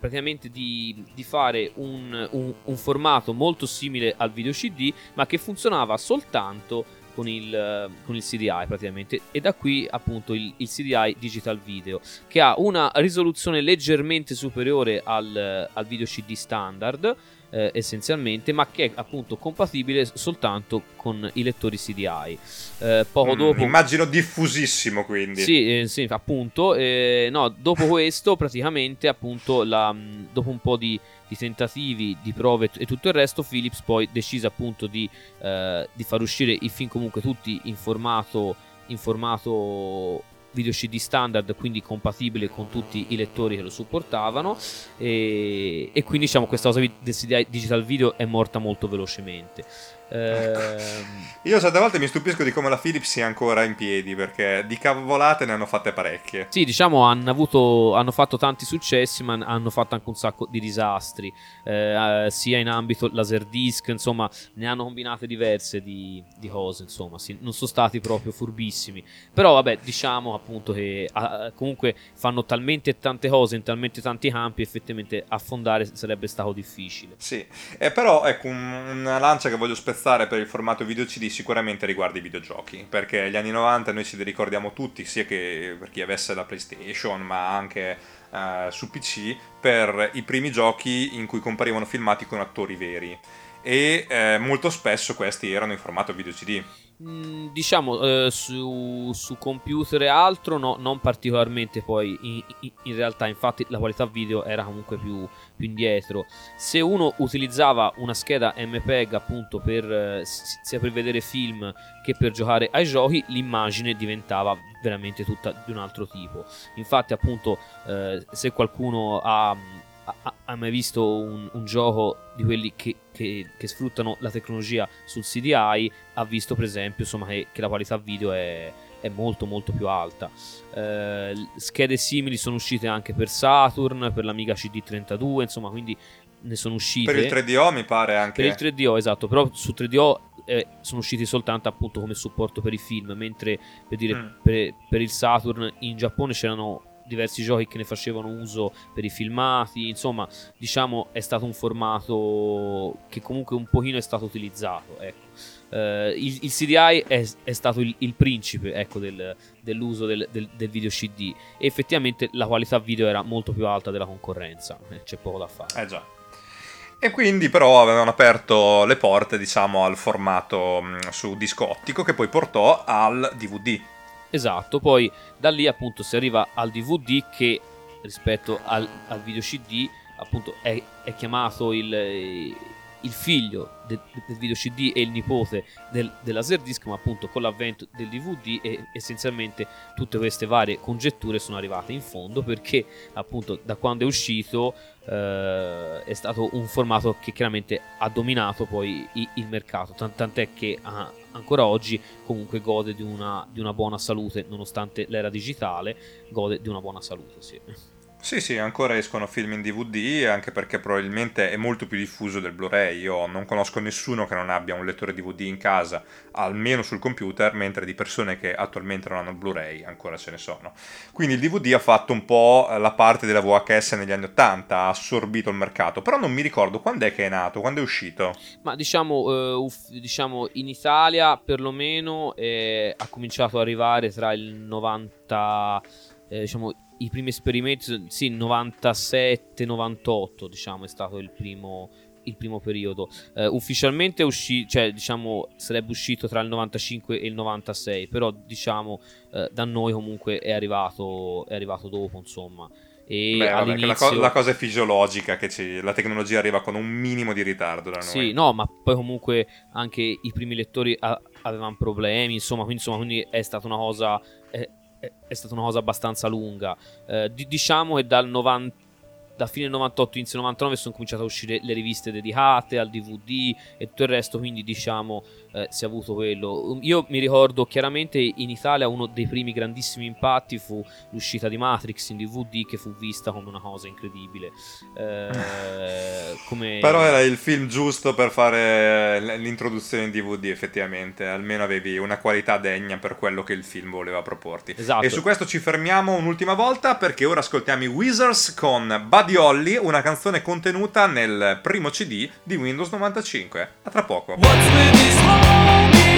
praticamente di, di fare un, un, un, formato molto simile al video CD, ma che funzionava soltanto con il, con il CDI praticamente e da qui appunto il, il, CDI Digital Video che ha una risoluzione leggermente superiore al, al video CD standard eh, essenzialmente, ma che è appunto compatibile soltanto con i lettori CDI. Eh, poco mm, dopo... Immagino diffusissimo quindi. Sì, eh, sì appunto. Eh, no, dopo questo praticamente appunto la, dopo un po' di, di, tentativi, di prove e tutto il resto, Philips poi decise appunto di, eh, di far uscire i film comunque tutti in formato, in formato video CD standard, quindi compatibile con tutti i lettori che lo supportavano. E, e quindi diciamo questa cosa del digital video è morta molto velocemente. Eh... Io certe volte mi stupisco di come la Philips sia ancora in piedi perché di cavolate ne hanno fatte parecchie. Sì, diciamo hanno, avuto, hanno fatto tanti successi, ma hanno fatto anche un sacco di disastri, eh, sia in ambito laserdisc, insomma, ne hanno combinate diverse di, di cose, insomma, sì, non sono stati proprio furbissimi. Però vabbè, diciamo appunto che ah, comunque fanno talmente tante cose in talmente tanti campi, effettivamente affondare sarebbe stato difficile. Sì, eh, però ecco una lancia che voglio spezzare apprezzare per il formato video CD sicuramente riguarda i videogiochi, perché gli anni 90 noi ci li ricordiamo tutti, sia che per chi avesse la PlayStation, ma anche uh, su PC, per i primi giochi in cui comparivano filmati con attori veri. E eh, molto spesso questi erano in formato video CD. Mm, diciamo eh, su, su, computer e altro no, non particolarmente poi in, in, realtà. Infatti la qualità video era comunque più, più, indietro. Se uno utilizzava una scheda MPEG appunto per eh, sia per vedere film che per giocare ai giochi l'immagine diventava veramente tutta di un altro tipo. Infatti appunto eh, se qualcuno ha hai mai visto un, un, gioco di quelli che, che, che, sfruttano la tecnologia sul CDI ha visto per esempio insomma, che, che la qualità video è, è molto molto più alta. Eh, schede simili sono uscite anche per Saturn, per l'Amiga CD32, insomma, quindi ne sono uscite. Per il 3DO mi pare anche. Per il 3DO, esatto, però su 3DO eh, sono usciti soltanto appunto come supporto per i film, mentre per, dire, mm. per, per il Saturn in Giappone c'erano diversi giochi che ne facevano uso per i filmati, insomma, diciamo è stato un formato che comunque un pochino è stato utilizzato, ecco. Uh, il, il, CDI è, è stato il, il principe ecco, del, dell'uso del, del, del, video CD e effettivamente la qualità video era molto più alta della concorrenza, eh, c'è poco da fare. Eh già. E quindi però avevano aperto le porte, diciamo, al formato mh, mm, su disco ottico che poi portò al DVD. Esatto, poi da lì appunto si arriva al DVD che rispetto al, al video CD appunto è, è chiamato il il figlio del, del video CD e il nipote del, del Laserdisc, ma appunto con l'avvento del DVD e essenzialmente tutte queste varie congetture sono arrivate in fondo perché appunto da quando è uscito eh, è stato un formato che chiaramente ha dominato poi il, mercato, tant'è che ah, ancora oggi comunque gode di una, di una buona salute, nonostante l'era digitale, gode di una buona salute, sì. Sì, sì, ancora escono film in DVD, anche perché probabilmente è molto più diffuso del Blu-ray. Io non conosco nessuno che non abbia un lettore DVD in casa, almeno sul computer, mentre di persone che attualmente non hanno il Blu-ray ancora ce ne sono. Quindi il DVD ha fatto un po' la parte della VHS negli anni 80, ha assorbito il mercato, però non mi ricordo quando è che è nato, quando è uscito. Ma diciamo, eh, uff, diciamo in Italia perlomeno eh, ha cominciato ad arrivare tra il 90... Eh, diciamo i primi esperimenti, sì, 97-98 diciamo è stato il primo, il primo periodo. Uh, ufficialmente uscì, cioè, diciamo, sarebbe uscito tra il 95 e il 96, però diciamo uh, da noi comunque è arrivato, è arrivato dopo, insomma. E Beh, vabbè, la, co- la, cosa è fisiologica che ci, la tecnologia arriva con un minimo di ritardo da noi. Sì, no, ma poi comunque anche i primi lettori a- avevano problemi, insomma, quindi, insomma, quindi è stata una cosa... Eh, è stata una cosa abbastanza lunga. Eh, diciamo che dal 90 da fine 98 inizio 99 sono cominciate a uscire le riviste dedicate al DVD e tutto il resto quindi diciamo eh, si è avuto quello. Io mi ricordo chiaramente in Italia uno dei primi grandissimi impatti fu l'uscita di Matrix in DVD che fu vista come una cosa incredibile. Eh, come... però era il film giusto per fare l'introduzione in DVD effettivamente. Almeno avevi una qualità degna per quello che il film voleva proporti. Esatto. e su questo ci fermiamo un'ultima volta perché ora ascoltiamo i Wizards con Bud di Holly, una canzone contenuta nel primo CD di Windows 95. A tra poco. What's with these homies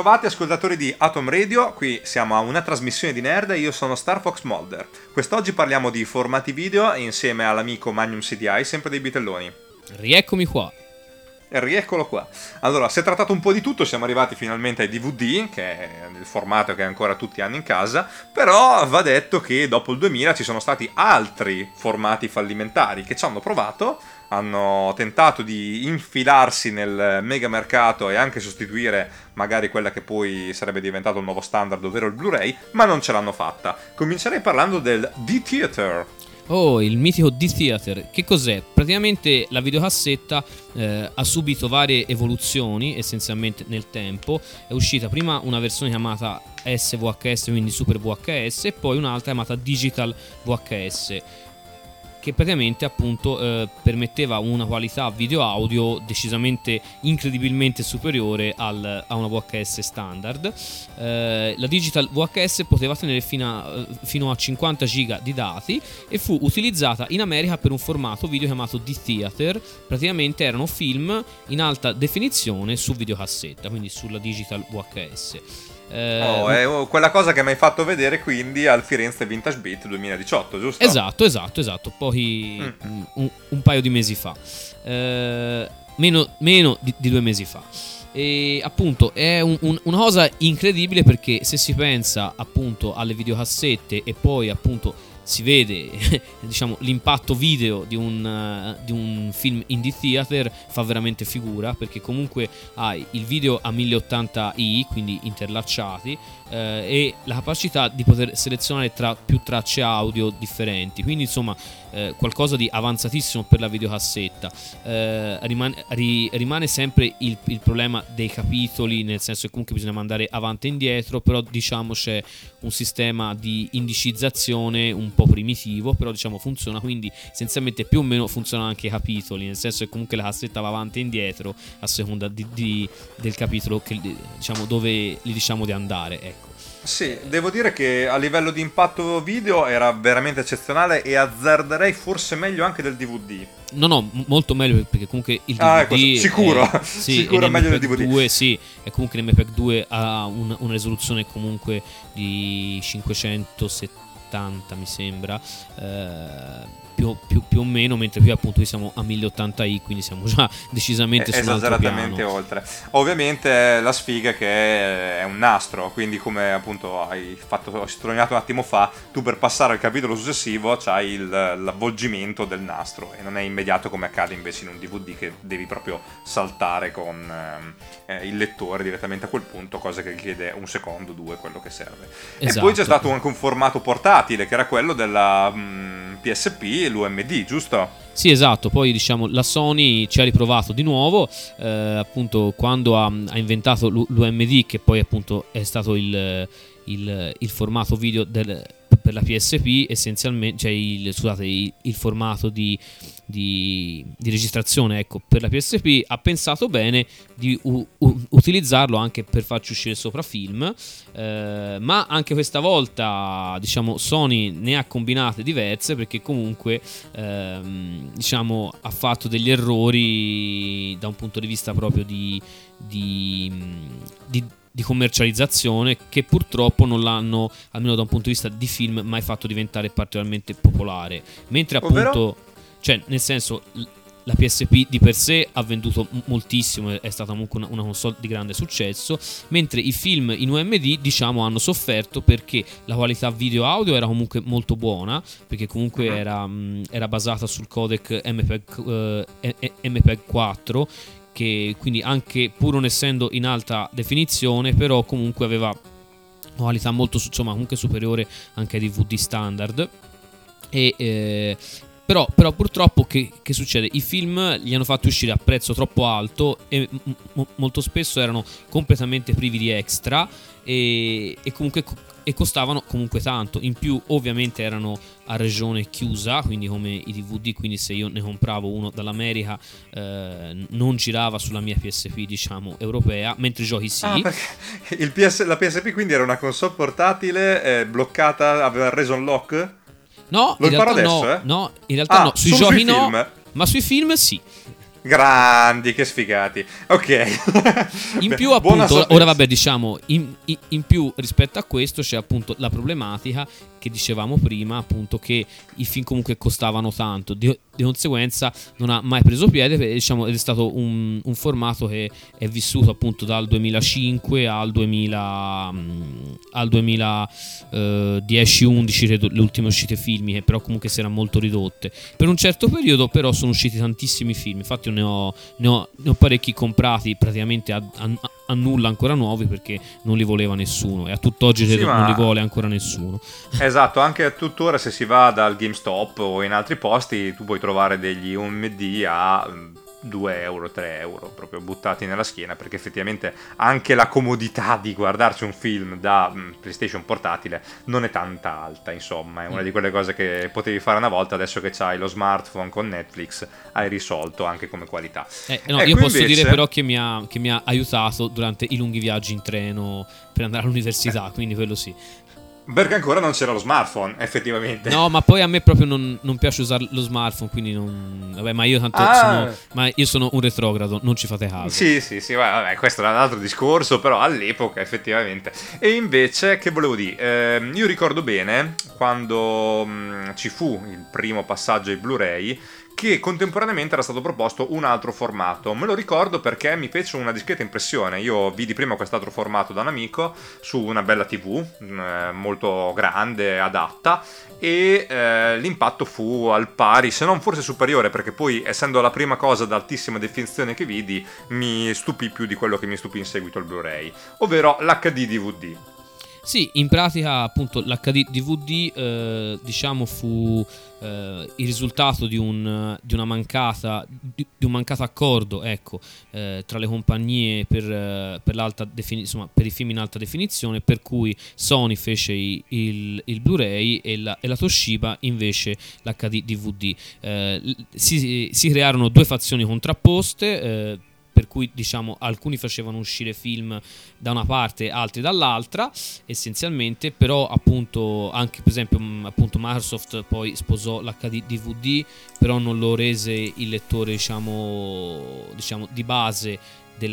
bentrovati ascoltatori di Atom Radio, qui siamo a una trasmissione di nerd io sono Star Fox Mulder. Quest'oggi parliamo di formati video insieme all'amico Magnum CDI, sempre dei bitelloni. Rieccomi qua. E rieccolo qua. Allora, si è trattato un po' di tutto, siamo arrivati finalmente ai DVD, che è il formato che ancora tutti hanno in casa, però va detto che dopo il 2000 ci sono stati altri formati fallimentari che ci hanno provato, hanno tentato di infilarsi nel mega mercato e anche sostituire magari quella che poi sarebbe diventato il nuovo standard, ovvero il Blu-ray, ma non ce l'hanno fatta. Comincerei parlando del D-Theater, Oh, il mitico D-Theater. Che cos'è? Praticamente la videocassetta eh, ha subito varie evoluzioni, essenzialmente nel tempo. È uscita prima una versione chiamata SVHS, quindi Super VHS, e poi un'altra chiamata Digital VHS che praticamente appunto eh, permetteva una qualità video audio decisamente incredibilmente superiore al, a una VHS standard. Eh, la digital VHS poteva tenere fino a, fino a 50 giga di dati e fu utilizzata in America per un formato video chiamato D-Theater, praticamente erano film in alta definizione su videocassetta, quindi sulla digital VHS. Eh, oh, è quella cosa che mi hai fatto vedere quindi al Firenze Vintage Beat 2018, giusto? Esatto, esatto, esatto, poi mm. un, un, paio di mesi fa, eh, meno, meno di, di, due mesi fa. E appunto è un, un, una cosa incredibile perché se si pensa appunto alle videocassette e poi appunto si vede diciamo, l'impatto video di un, uh, di un, film indie theater fa veramente figura perché comunque hai il video a 1080i quindi interlacciati eh, e la capacità di poter selezionare tra più tracce audio differenti quindi insomma eh, qualcosa di avanzatissimo per la videocassetta. Eh, rimane, ri, rimane, sempre il, il, problema dei capitoli, nel senso che comunque bisogna mandare avanti e indietro, però diciamo c'è un sistema di indicizzazione un po' primitivo, però diciamo funziona, quindi essenzialmente più o meno funzionano anche i capitoli, nel senso che comunque la cassetta va avanti e indietro a seconda di, di, del capitolo che, diciamo, dove gli diciamo di andare. Ecco. Sì, devo dire che a livello di impatto video era veramente eccezionale e azzarderei forse meglio anche del DVD. No, no, molto meglio perché comunque il DVD ah, ecco, sicuro, è, sì, sicuro meglio del DVD. 2, sì, e comunque l'MPEG 2 ha una, una risoluzione comunque di 570 mi sembra. Eh, più, più, più, o meno, mentre qui appunto siamo a 1080i, quindi siamo già decisamente su Esageratamente oltre. Ovviamente la sfiga che è un nastro, quindi come appunto hai fatto, hai sottolineato un attimo fa, tu per passare al capitolo successivo c'hai il, l'avvolgimento del nastro e non è immediato come accade invece in un DVD che devi proprio saltare con eh, il lettore direttamente a quel punto, cosa che richiede un secondo, due, quello che serve. Esatto. E poi c'è stato anche un formato portatile che era quello della mh, mm, PSP l'UMD, giusto? Sì, esatto, poi diciamo la Sony ci ha riprovato di nuovo, eh, appunto quando ha, ha, inventato l'UMD, che poi appunto è stato il, il, il formato video del, per la PSP essenzialmente, cioè il, scusate, il, il formato di, di, di, registrazione ecco, per la PSP ha pensato bene di u, u, utilizzarlo anche per farci uscire sopra film, eh, ma anche questa volta diciamo Sony ne ha combinate diverse perché comunque ehm, diciamo ha fatto degli errori da un punto di vista proprio di, di, di commercializzazione che purtroppo non l'hanno, almeno da un punto di vista di film, mai fatto diventare particolarmente popolare. Mentre appunto, Ovvero? cioè nel senso, la PSP di per sé ha venduto moltissimo, è stata comunque una, una, console di grande successo, mentre i film in UMD diciamo hanno sofferto perché la qualità video audio era comunque molto buona, perché comunque uh-huh. era, era, basata sul codec MPEG, eh, MPEG 4 che quindi anche pur non essendo in alta definizione, però comunque aveva qualità molto insomma, comunque superiore anche ai DVD standard. E, eh, però, però, purtroppo che, che, succede? I film li hanno fatti uscire a prezzo troppo alto e m- molto spesso erano completamente privi di extra e, e comunque e costavano comunque tanto. In più, ovviamente, erano a regione chiusa, quindi come i DVD. Quindi, se io ne compravo uno dall'America, eh, non girava sulla mia PSP, diciamo europea, mentre i giochi sì. Ah, PS, la PSP quindi era una console portatile eh, bloccata, aveva reso un lock? No, Lo in realtà adesso, no, eh? no, in realtà ah, no. Sui giochi sui no, ma sui film sì. Grandi, che sfigati. Ok. in più, appunto, ora vabbè, diciamo, in, in, in, più rispetto a questo c'è appunto la problematica che dicevamo prima, appunto, che i film comunque costavano tanto. Di, di conseguenza non ha mai preso piede, diciamo, ed è stato un, un, formato che è vissuto appunto dal 2005 al 2000 mm, al 2010-11 credo le ultime uscite filmiche però comunque si erano molto ridotte per un certo periodo però sono usciti tantissimi film infatti ne ho, ne ho, ne ho parecchi comprati praticamente a, a, nulla ancora nuovi perché non li voleva nessuno e a tutt'oggi sì, non li vuole ancora nessuno. Esatto anche a tuttora se si va dal GameStop o in altri posti tu puoi trovare degli UMD a 2 euro, 3 euro proprio buttati nella schiena perché effettivamente anche la comodità di guardarci un film da mm, PlayStation portatile non è tanta alta insomma è una mm. di quelle cose che potevi fare una volta adesso che hai lo smartphone con Netflix hai risolto anche come qualità eh, no, ecco io posso invece... dire però che mi, ha, che mi ha aiutato durante i lunghi viaggi in treno per andare all'università eh. quindi quello sì perché ancora non c'era lo smartphone, effettivamente. No, ma poi a me proprio non, non piace usare lo smartphone, quindi non... Vabbè, ma io tanto ah. sono... Ma io sono un retrogrado, non ci fate caso. Sì, sì, sì, vabbè, questo era un altro discorso, però all'epoca effettivamente. E invece, che volevo dire? Eh, io ricordo bene quando mh, mm, ci fu il primo passaggio ai Blu-ray che contemporaneamente era stato proposto un altro formato. Me lo ricordo perché mi fece una discreta impressione. Io vidi prima quest'altro formato da un amico su una bella TV eh, molto grande, adatta e eh, l'impatto fu al pari, se non forse superiore, perché poi essendo la prima cosa ad altissima definizione che vidi, mi stupì più di quello che mi stupì in seguito al Blu-ray, ovvero l'HD DVD. Sì, in pratica appunto l'HD DVD eh, diciamo fu eh, il risultato di un, di mancata, di, di un mancato accordo ecco, eh, tra le compagnie per, eh, per, defini- insomma, per, i film in alta definizione per cui Sony fece i, il, il, Blu-ray e la, e la, Toshiba invece l'HD DVD. Eh, si, si, crearono due fazioni contrapposte eh, per cui diciamo alcuni facevano uscire film da una parte, altri dall'altra, essenzialmente, però appunto anche per esempio mm, appunto Microsoft poi sposò l'HD DVD, però non lo rese il lettore diciamo, diciamo di base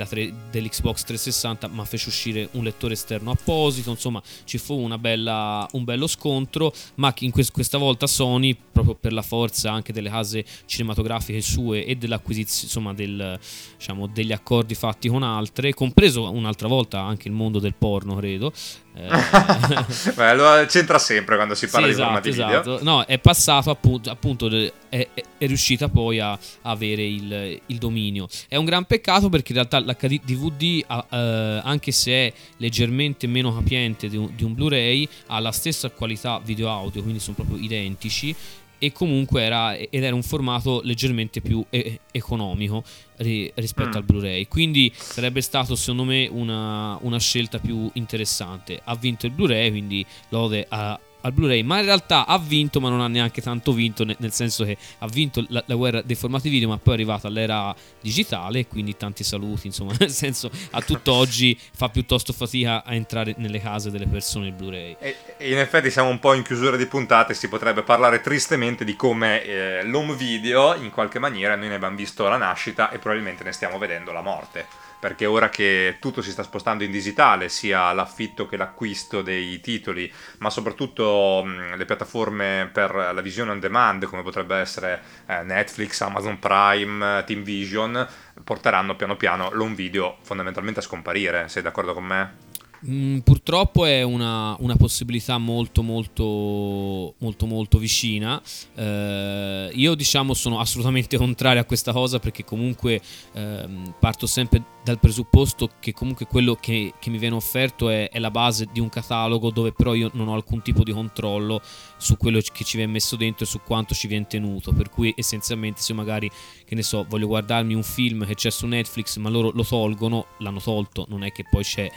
tre, dell'Xbox 360 ma fece uscire un lettore esterno apposito. Insomma ci fu bella, un bello scontro. Ma in quest, questa volta Sony proprio per la forza anche delle case cinematografiche sue e dell'acquisizione insomma del, diciamo, degli accordi fatti con altre compreso un'altra volta anche il mondo del porno credo eh, Beh, lo c'entra sempre quando si parla sì, di esatto, formati esatto. No, è passato appunto, appunto è, è, è, riuscita poi a, avere il, il, dominio. È un gran peccato perché in realtà l'HD DVD, eh, anche se è leggermente meno capiente di un, di un Blu-ray, ha la stessa qualità video-audio, quindi sono proprio identici e comunque era, ed era un formato leggermente più e- economico ri- rispetto mm. al Blu-ray quindi sarebbe stato secondo me una, una, scelta più interessante ha vinto il Blu-ray quindi lode a, al Blu-ray, ma in realtà ha vinto, ma non ha neanche tanto vinto, nel senso che ha vinto la, la guerra dei formati video, ma poi è arrivata l'era digitale, quindi tanti saluti, insomma, nel senso a tutt'oggi fa piuttosto fatica a entrare nelle case delle persone il Blu-ray. E, e in effetti siamo un po' in chiusura di puntate, si potrebbe parlare tristemente di come eh, l'home video, in qualche maniera, noi ne abbiamo visto la nascita e probabilmente ne stiamo vedendo la morte perché ora che tutto si sta spostando in digitale, sia l'affitto che l'acquisto dei titoli, ma soprattutto mh, le piattaforme per la visione on demand, come potrebbe essere eh, Netflix, Amazon Prime, Team Vision, porteranno piano piano l'home video fondamentalmente a scomparire. Sei d'accordo con me? Mm, purtroppo è una, una, possibilità molto molto molto molto vicina. Eh, io diciamo sono assolutamente contrario a questa cosa perché comunque eh, parto sempre dal presupposto che comunque quello che, che mi viene offerto è, è, la base di un catalogo dove però io non ho alcun tipo di controllo su quello che ci viene messo dentro e su quanto ci viene tenuto. Per cui essenzialmente se magari, che ne so, voglio guardarmi un film che c'è su Netflix ma loro lo tolgono, l'hanno tolto, non è che poi c'è...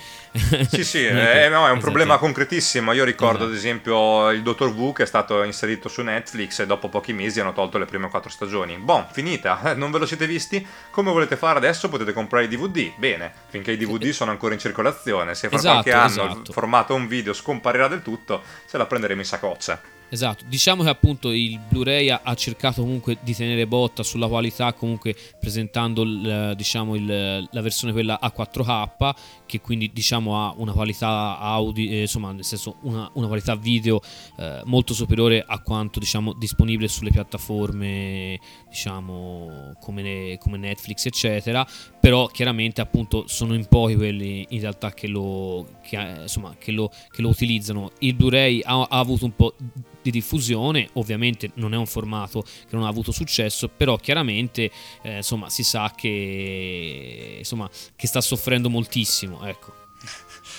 Sì, sì, è. Eh, no, è un problema concretissimo. Io ricordo esatto. ad esempio il Dottor Who che è stato inserito su Netflix e dopo pochi mesi hanno tolto le prime quattro stagioni. Boh, finita, non ve lo siete visti? Come volete fare adesso? Potete comprare i DVD bene, finché i DVD sono ancora in circolazione. Se fra esatto, qualche anno esatto. il formato un video scomparirà del tutto, ce la prenderemo in saccoccia. Esatto, diciamo che appunto il Blu-ray ha, cercato comunque di tenere botta sulla qualità, comunque presentando il, diciamo il, la versione quella a 4K, che quindi diciamo ha una qualità audio, eh, insomma nel senso una, una qualità video eh, molto superiore a quanto diciamo disponibile sulle piattaforme diciamo come, come Netflix eccetera, però chiaramente appunto sono in pochi quelli in realtà che lo, che, insomma, che lo, che lo utilizzano. Il Blu-ray ha, ha avuto un po' di diffusione, ovviamente non è un formato che non ha avuto successo, però chiaramente eh, insomma, si sa che, insomma, che sta soffrendo moltissimo. Ecco.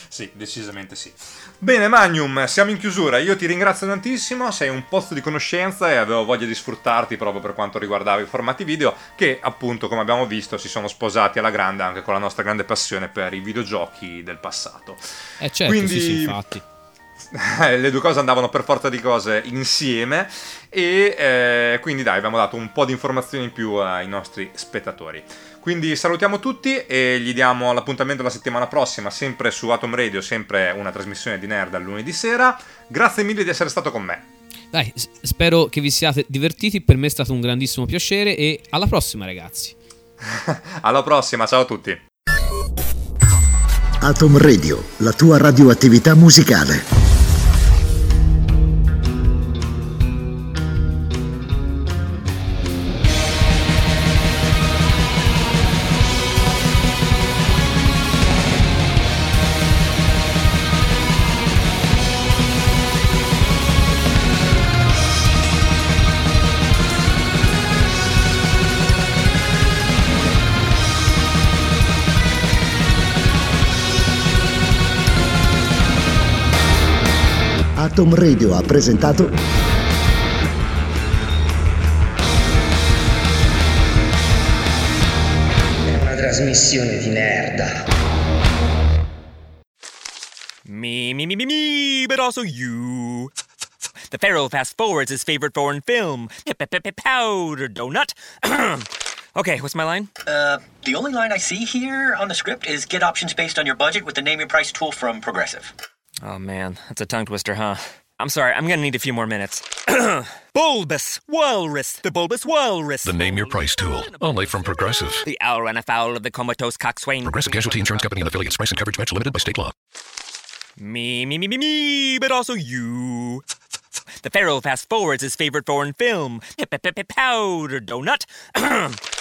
Sì, decisamente sì. Bene, Magnum, siamo in chiusura. Io ti ringrazio tantissimo. Sei un posto di conoscenza e avevo voglia di sfruttarti proprio per quanto riguardava i formati video, che appunto, come abbiamo visto, si sono sposati alla grande anche con la nostra grande passione per i videogiochi del passato. Eh certo, Quindi... sì, sì, infatti. le due cose andavano per forza di cose insieme e eh, quindi dai abbiamo dato un po' di informazioni in più ai nostri spettatori. Quindi salutiamo tutti e gli diamo l'appuntamento la settimana prossima, sempre su Atom Radio, sempre una trasmissione di Nerd al lunedì sera. Grazie mille di essere stato con me. Dai, spero che vi siate divertiti, per me è stato un grandissimo piacere e alla prossima ragazzi. alla prossima, ciao a tutti. Atom Radio, la tua radioattività musicale. Atom Radio ha presentato È una trasmissione di merda. Me, me, me, me, me, but also you. The Pharaoh fast forwards his favorite foreign film, Powder Donut. okay, what's my line? Uh, the only line I see here on the script is get options based on your budget with the name your price tool from Progressive. Oh man, that's a tongue twister, huh? I'm sorry, I'm gonna need a few more minutes. bulbous Walrus, the Bulbous Walrus. The name your price tool, only from Progressive. The owl ran afoul of the comatose coxswain. Progressive Casualty Insurance Company and affiliates. Price and coverage match limited by state law. Me, me, me, me, me, but also you. The Pharaoh fast forwards his favorite foreign film, Powder Donut.